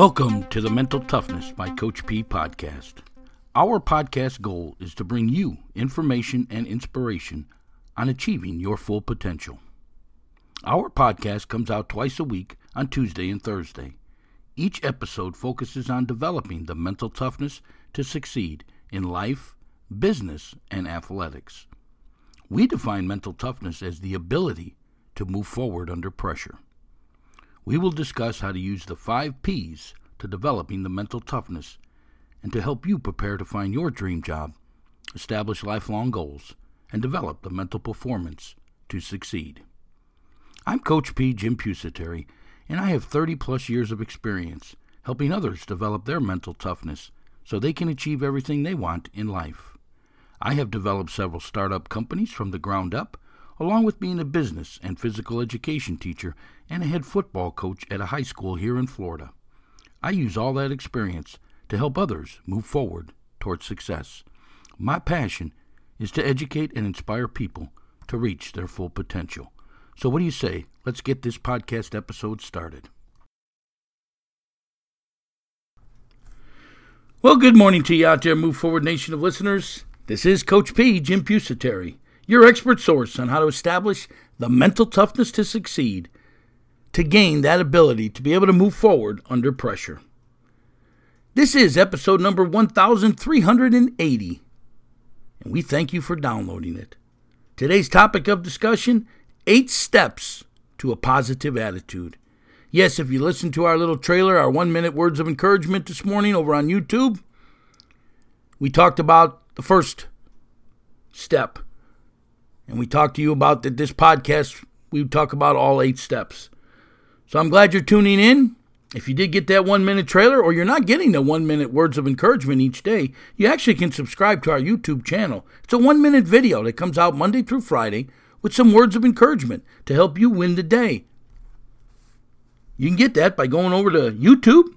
Welcome to the Mental Toughness by Coach P podcast. Our podcast goal is to bring you information and inspiration on achieving your full potential. Our podcast comes out twice a week on Tuesday and Thursday. Each episode focuses on developing the mental toughness to succeed in life, business, and athletics. We define mental toughness as the ability to move forward under pressure. We will discuss how to use the five P's to developing the mental toughness and to help you prepare to find your dream job, establish lifelong goals, and develop the mental performance to succeed. I'm Coach P. Jim Pusateri, and I have 30 plus years of experience helping others develop their mental toughness so they can achieve everything they want in life. I have developed several startup companies from the ground up along with being a business and physical education teacher and a head football coach at a high school here in Florida. I use all that experience to help others move forward towards success. My passion is to educate and inspire people to reach their full potential. So, what do you say? Let's get this podcast episode started. Well, good morning to you out there, Move Forward Nation of listeners. This is Coach P, Jim Pusateri your expert source on how to establish the mental toughness to succeed, to gain that ability to be able to move forward under pressure. This is episode number 1380, and we thank you for downloading it. Today's topic of discussion eight steps to a positive attitude. Yes, if you listen to our little trailer, our one minute words of encouragement this morning over on YouTube, we talked about the first step and we talked to you about that this podcast we talk about all eight steps. So I'm glad you're tuning in. If you did get that one minute trailer, or you're not getting the one minute words of encouragement each day, you actually can subscribe to our YouTube channel. It's a one minute video that comes out Monday through Friday with some words of encouragement to help you win the day. You can get that by going over to YouTube,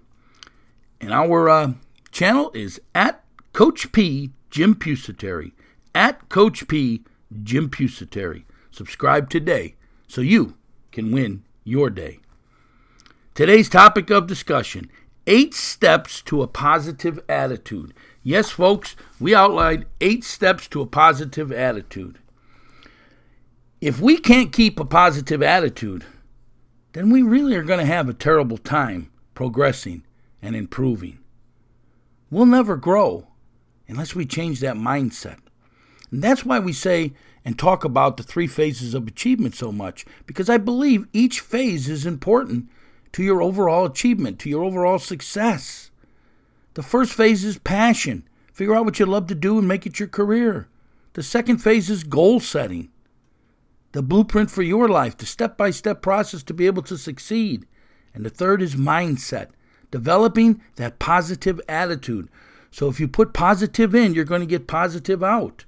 and our uh, channel is at Coach P Jim Pusateri. At Coach P Jim Pusateri. Subscribe today so you can win your day. Today's topic of discussion eight steps to a positive attitude. Yes, folks, we outlined eight steps to a positive attitude. If we can't keep a positive attitude, then we really are going to have a terrible time progressing and improving. We'll never grow unless we change that mindset. And that's why we say and talk about the three phases of achievement so much, because I believe each phase is important to your overall achievement, to your overall success. The first phase is passion. Figure out what you love to do and make it your career. The second phase is goal setting. The blueprint for your life, the step by step process to be able to succeed. And the third is mindset, developing that positive attitude. So if you put positive in, you're going to get positive out.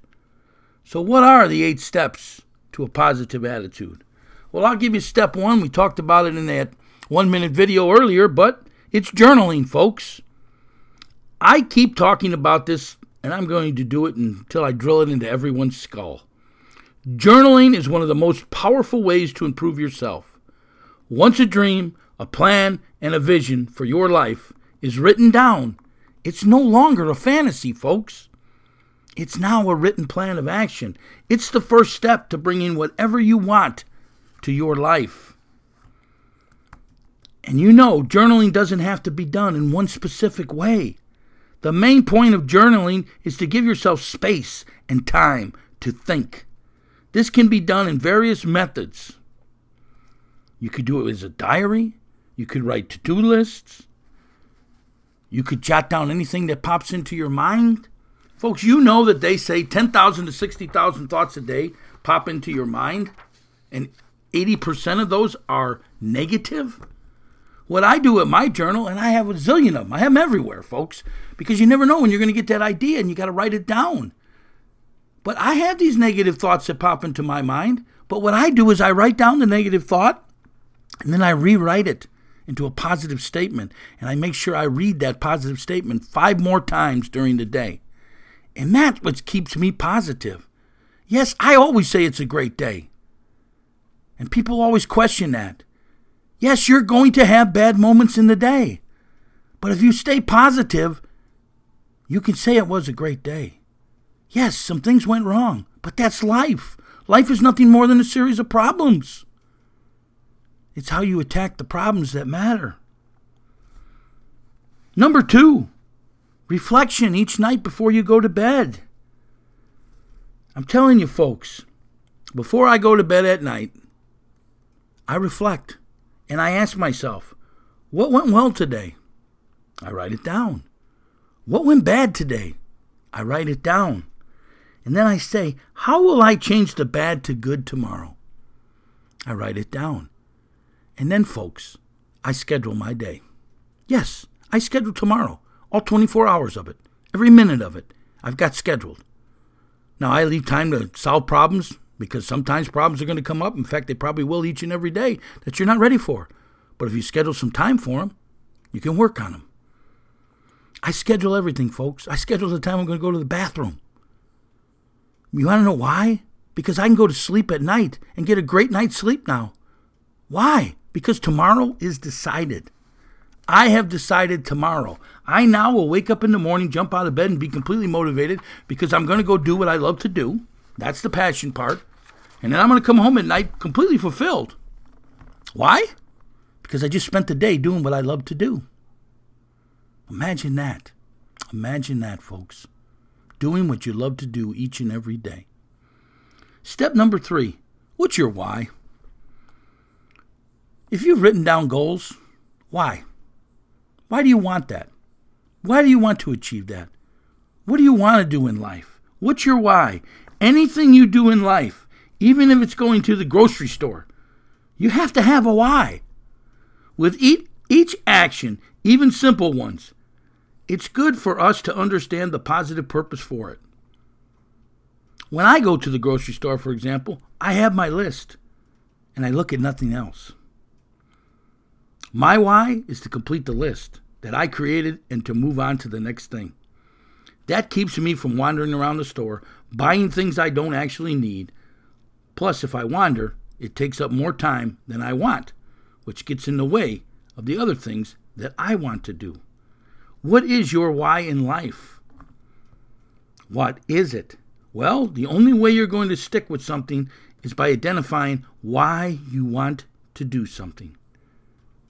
So, what are the eight steps to a positive attitude? Well, I'll give you step one. We talked about it in that one minute video earlier, but it's journaling, folks. I keep talking about this, and I'm going to do it until I drill it into everyone's skull. Journaling is one of the most powerful ways to improve yourself. Once a dream, a plan, and a vision for your life is written down, it's no longer a fantasy, folks. It's now a written plan of action. It's the first step to bringing whatever you want to your life. And you know, journaling doesn't have to be done in one specific way. The main point of journaling is to give yourself space and time to think. This can be done in various methods. You could do it as a diary, you could write to do lists, you could jot down anything that pops into your mind. Folks, you know that they say 10,000 to 60,000 thoughts a day pop into your mind, and 80% of those are negative. What I do at my journal, and I have a zillion of them, I have them everywhere, folks, because you never know when you're going to get that idea and you got to write it down. But I have these negative thoughts that pop into my mind. But what I do is I write down the negative thought and then I rewrite it into a positive statement. And I make sure I read that positive statement five more times during the day. And that's what keeps me positive. Yes, I always say it's a great day. And people always question that. Yes, you're going to have bad moments in the day. But if you stay positive, you can say it was a great day. Yes, some things went wrong, but that's life. Life is nothing more than a series of problems. It's how you attack the problems that matter. Number two, reflection each night before you go to bed. I'm telling you, folks, before I go to bed at night, I reflect and I ask myself, what went well today? I write it down. What went bad today? I write it down. And then I say, How will I change the bad to good tomorrow? I write it down. And then, folks, I schedule my day. Yes, I schedule tomorrow, all 24 hours of it, every minute of it. I've got scheduled. Now, I leave time to solve problems because sometimes problems are going to come up. In fact, they probably will each and every day that you're not ready for. But if you schedule some time for them, you can work on them. I schedule everything, folks. I schedule the time I'm going to go to the bathroom. You want to know why? Because I can go to sleep at night and get a great night's sleep now. Why? Because tomorrow is decided. I have decided tomorrow. I now will wake up in the morning, jump out of bed, and be completely motivated because I'm going to go do what I love to do. That's the passion part. And then I'm going to come home at night completely fulfilled. Why? Because I just spent the day doing what I love to do. Imagine that. Imagine that, folks doing what you love to do each and every day. Step number three what's your why? If you've written down goals, why? Why do you want that? Why do you want to achieve that? What do you want to do in life? What's your why? Anything you do in life, even if it's going to the grocery store, you have to have a why. With each, each action, even simple ones, it's good for us to understand the positive purpose for it. When I go to the grocery store, for example, I have my list and I look at nothing else. My why is to complete the list that I created and to move on to the next thing. That keeps me from wandering around the store, buying things I don't actually need. Plus, if I wander, it takes up more time than I want, which gets in the way of the other things that I want to do. What is your why in life? What is it? Well, the only way you're going to stick with something is by identifying why you want to do something.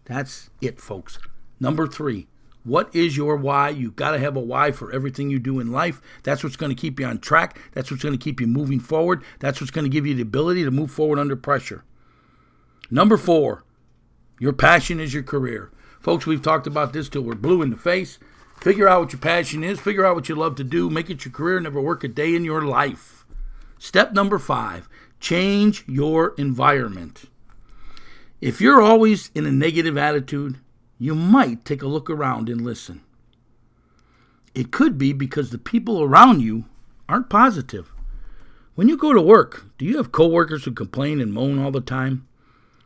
That's it, folks. Number three, what is your why? You got to have a why for everything you do in life. That's what's going to keep you on track. That's what's going to keep you moving forward. That's what's going to give you the ability to move forward under pressure. Number four, your passion is your career. Folks, we've talked about this till we're blue in the face. Figure out what your passion is, figure out what you love to do, make it your career, never work a day in your life. Step number five change your environment. If you're always in a negative attitude, you might take a look around and listen. It could be because the people around you aren't positive. When you go to work, do you have coworkers who complain and moan all the time?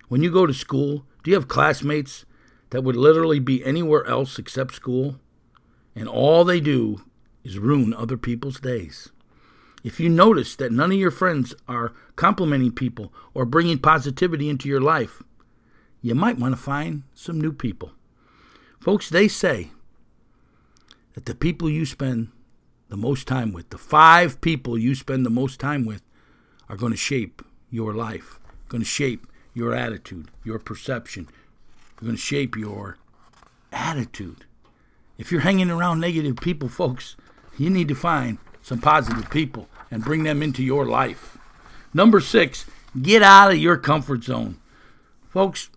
When you go to school, do you have classmates that would literally be anywhere else except school, and all they do is ruin other people's days. If you notice that none of your friends are complimenting people or bringing positivity into your life, you might want to find some new people. Folks, they say that the people you spend the most time with, the five people you spend the most time with, are going to shape your life, going to shape your attitude, your perception, are going to shape your attitude. If you're hanging around negative people, folks, you need to find some positive people and bring them into your life. Number six, get out of your comfort zone. Folks,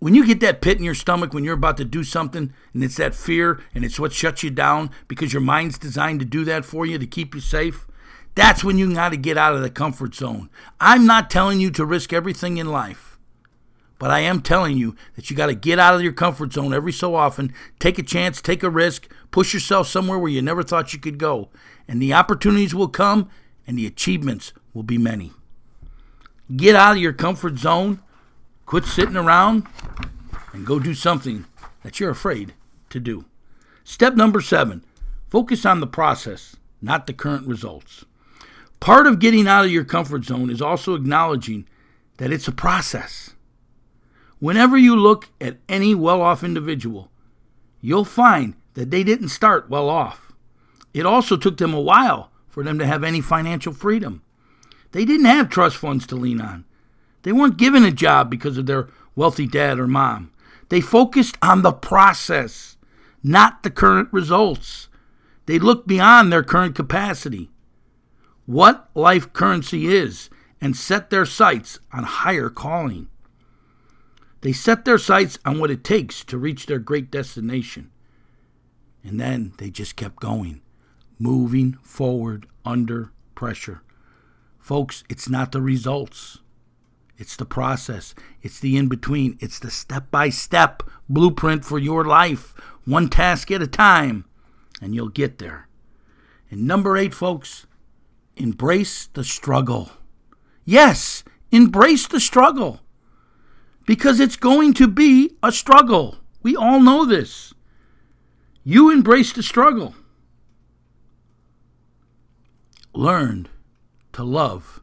when you get that pit in your stomach when you're about to do something and it's that fear and it's what shuts you down because your mind's designed to do that for you to keep you safe, that's when you got to get out of the comfort zone. I'm not telling you to risk everything in life. But I am telling you that you got to get out of your comfort zone every so often, take a chance, take a risk, push yourself somewhere where you never thought you could go. And the opportunities will come and the achievements will be many. Get out of your comfort zone, quit sitting around, and go do something that you're afraid to do. Step number seven focus on the process, not the current results. Part of getting out of your comfort zone is also acknowledging that it's a process. Whenever you look at any well off individual, you'll find that they didn't start well off. It also took them a while for them to have any financial freedom. They didn't have trust funds to lean on. They weren't given a job because of their wealthy dad or mom. They focused on the process, not the current results. They looked beyond their current capacity, what life currency is, and set their sights on higher calling. They set their sights on what it takes to reach their great destination. And then they just kept going, moving forward under pressure. Folks, it's not the results. It's the process. It's the in between. It's the step by step blueprint for your life, one task at a time, and you'll get there. And number eight, folks, embrace the struggle. Yes, embrace the struggle because it's going to be a struggle. We all know this. You embrace the struggle. Learned to love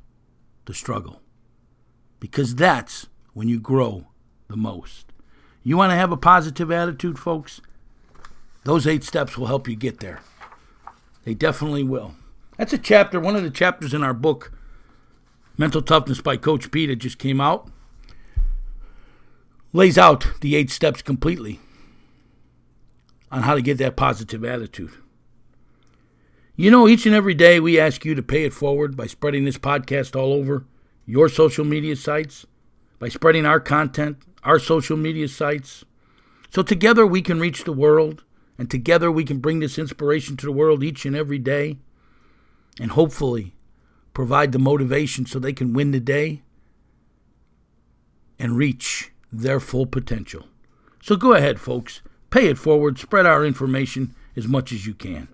the struggle because that's when you grow the most. You want to have a positive attitude, folks? Those eight steps will help you get there. They definitely will. That's a chapter, one of the chapters in our book, Mental Toughness by Coach P, that just came out. Lays out the eight steps completely on how to get that positive attitude. You know, each and every day we ask you to pay it forward by spreading this podcast all over your social media sites, by spreading our content, our social media sites. So together we can reach the world, and together we can bring this inspiration to the world each and every day, and hopefully provide the motivation so they can win the day and reach their full potential. So go ahead, folks, pay it forward, spread our information as much as you can.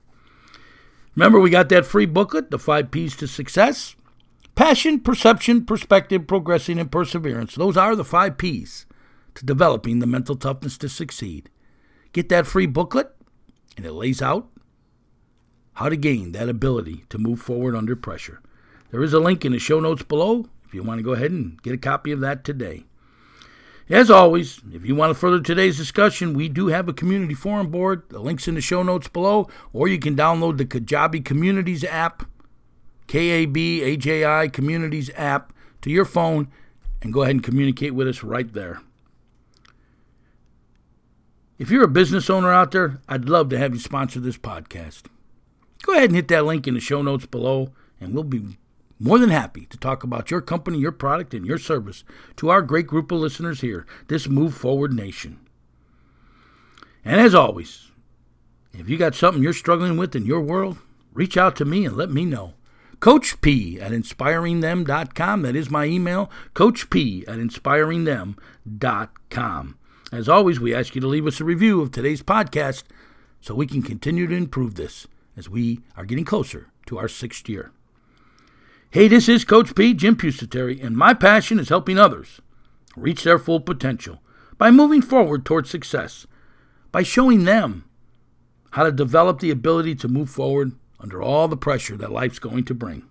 Remember, we got that free booklet, The Five P's to Success. Passion, perception, perspective, progressing, and perseverance. Those are the five P's to developing the mental toughness to succeed. Get that free booklet, and it lays out how to gain that ability to move forward under pressure. There is a link in the show notes below if you want to go ahead and get a copy of that today. As always, if you want to further today's discussion, we do have a community forum board. The link's in the show notes below, or you can download the Kajabi Communities app KAB Communities app to your phone and go ahead and communicate with us right there. If you're a business owner out there, I'd love to have you sponsor this podcast. Go ahead and hit that link in the show notes below, and we'll be more than happy to talk about your company, your product, and your service to our great group of listeners here, this Move Forward Nation. And as always, if you got something you're struggling with in your world, reach out to me and let me know. Coach P at inspiringthem.com. That is my email, Coach P at inspiringthem.com. As always, we ask you to leave us a review of today's podcast so we can continue to improve this as we are getting closer to our sixth year. Hey, this is Coach P, Jim Pusateri, and my passion is helping others reach their full potential by moving forward towards success, by showing them how to develop the ability to move forward under all the pressure that life's going to bring.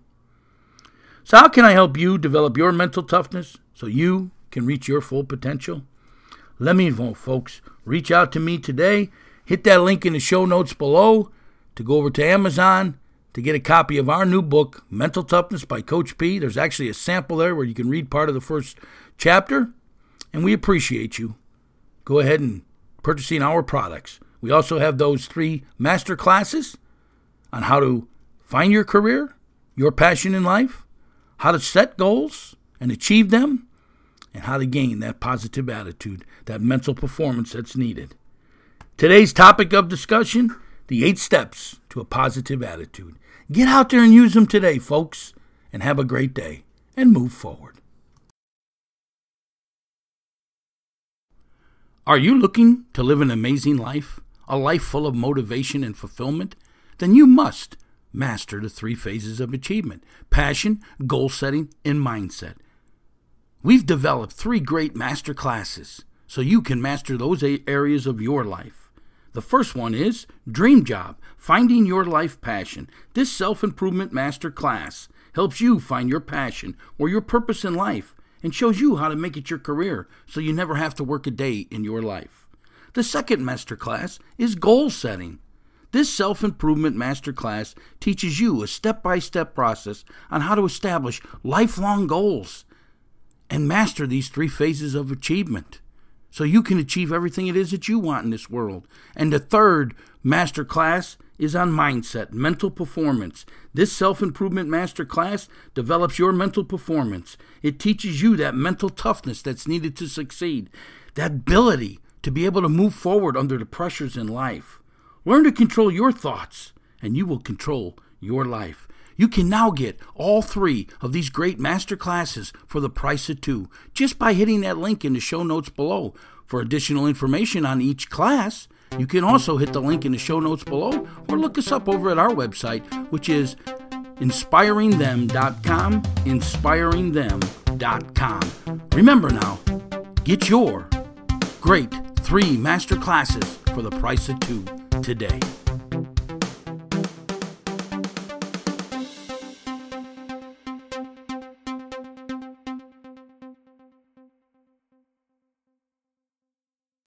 So, how can I help you develop your mental toughness so you can reach your full potential? Let me know, folks. Reach out to me today. Hit that link in the show notes below to go over to Amazon to get a copy of our new book, Mental Toughness by Coach P. There's actually a sample there where you can read part of the first chapter, and we appreciate you. Go ahead and purchasing our products. We also have those three master classes on how to find your career, your passion in life, how to set goals and achieve them, and how to gain that positive attitude, that mental performance that's needed. Today's topic of discussion the eight steps to a positive attitude. Get out there and use them today, folks, and have a great day and move forward. Are you looking to live an amazing life, a life full of motivation and fulfillment? Then you must master the three phases of achievement passion, goal setting, and mindset. We've developed three great master classes so you can master those eight areas of your life. The first one is Dream Job Finding Your Life Passion. This self improvement master class helps you find your passion or your purpose in life and shows you how to make it your career so you never have to work a day in your life. The second master class is goal setting. This self improvement masterclass teaches you a step by step process on how to establish lifelong goals and master these three phases of achievement so you can achieve everything it is that you want in this world. And the third masterclass is on mindset, mental performance. This self improvement masterclass develops your mental performance. It teaches you that mental toughness that's needed to succeed, that ability to be able to move forward under the pressures in life. Learn to control your thoughts, and you will control your life. You can now get all three of these great master classes for the price of two just by hitting that link in the show notes below. For additional information on each class, you can also hit the link in the show notes below or look us up over at our website, which is inspiringthem.com. Inspiringthem.com. Remember now, get your great three master classes for the price of two today.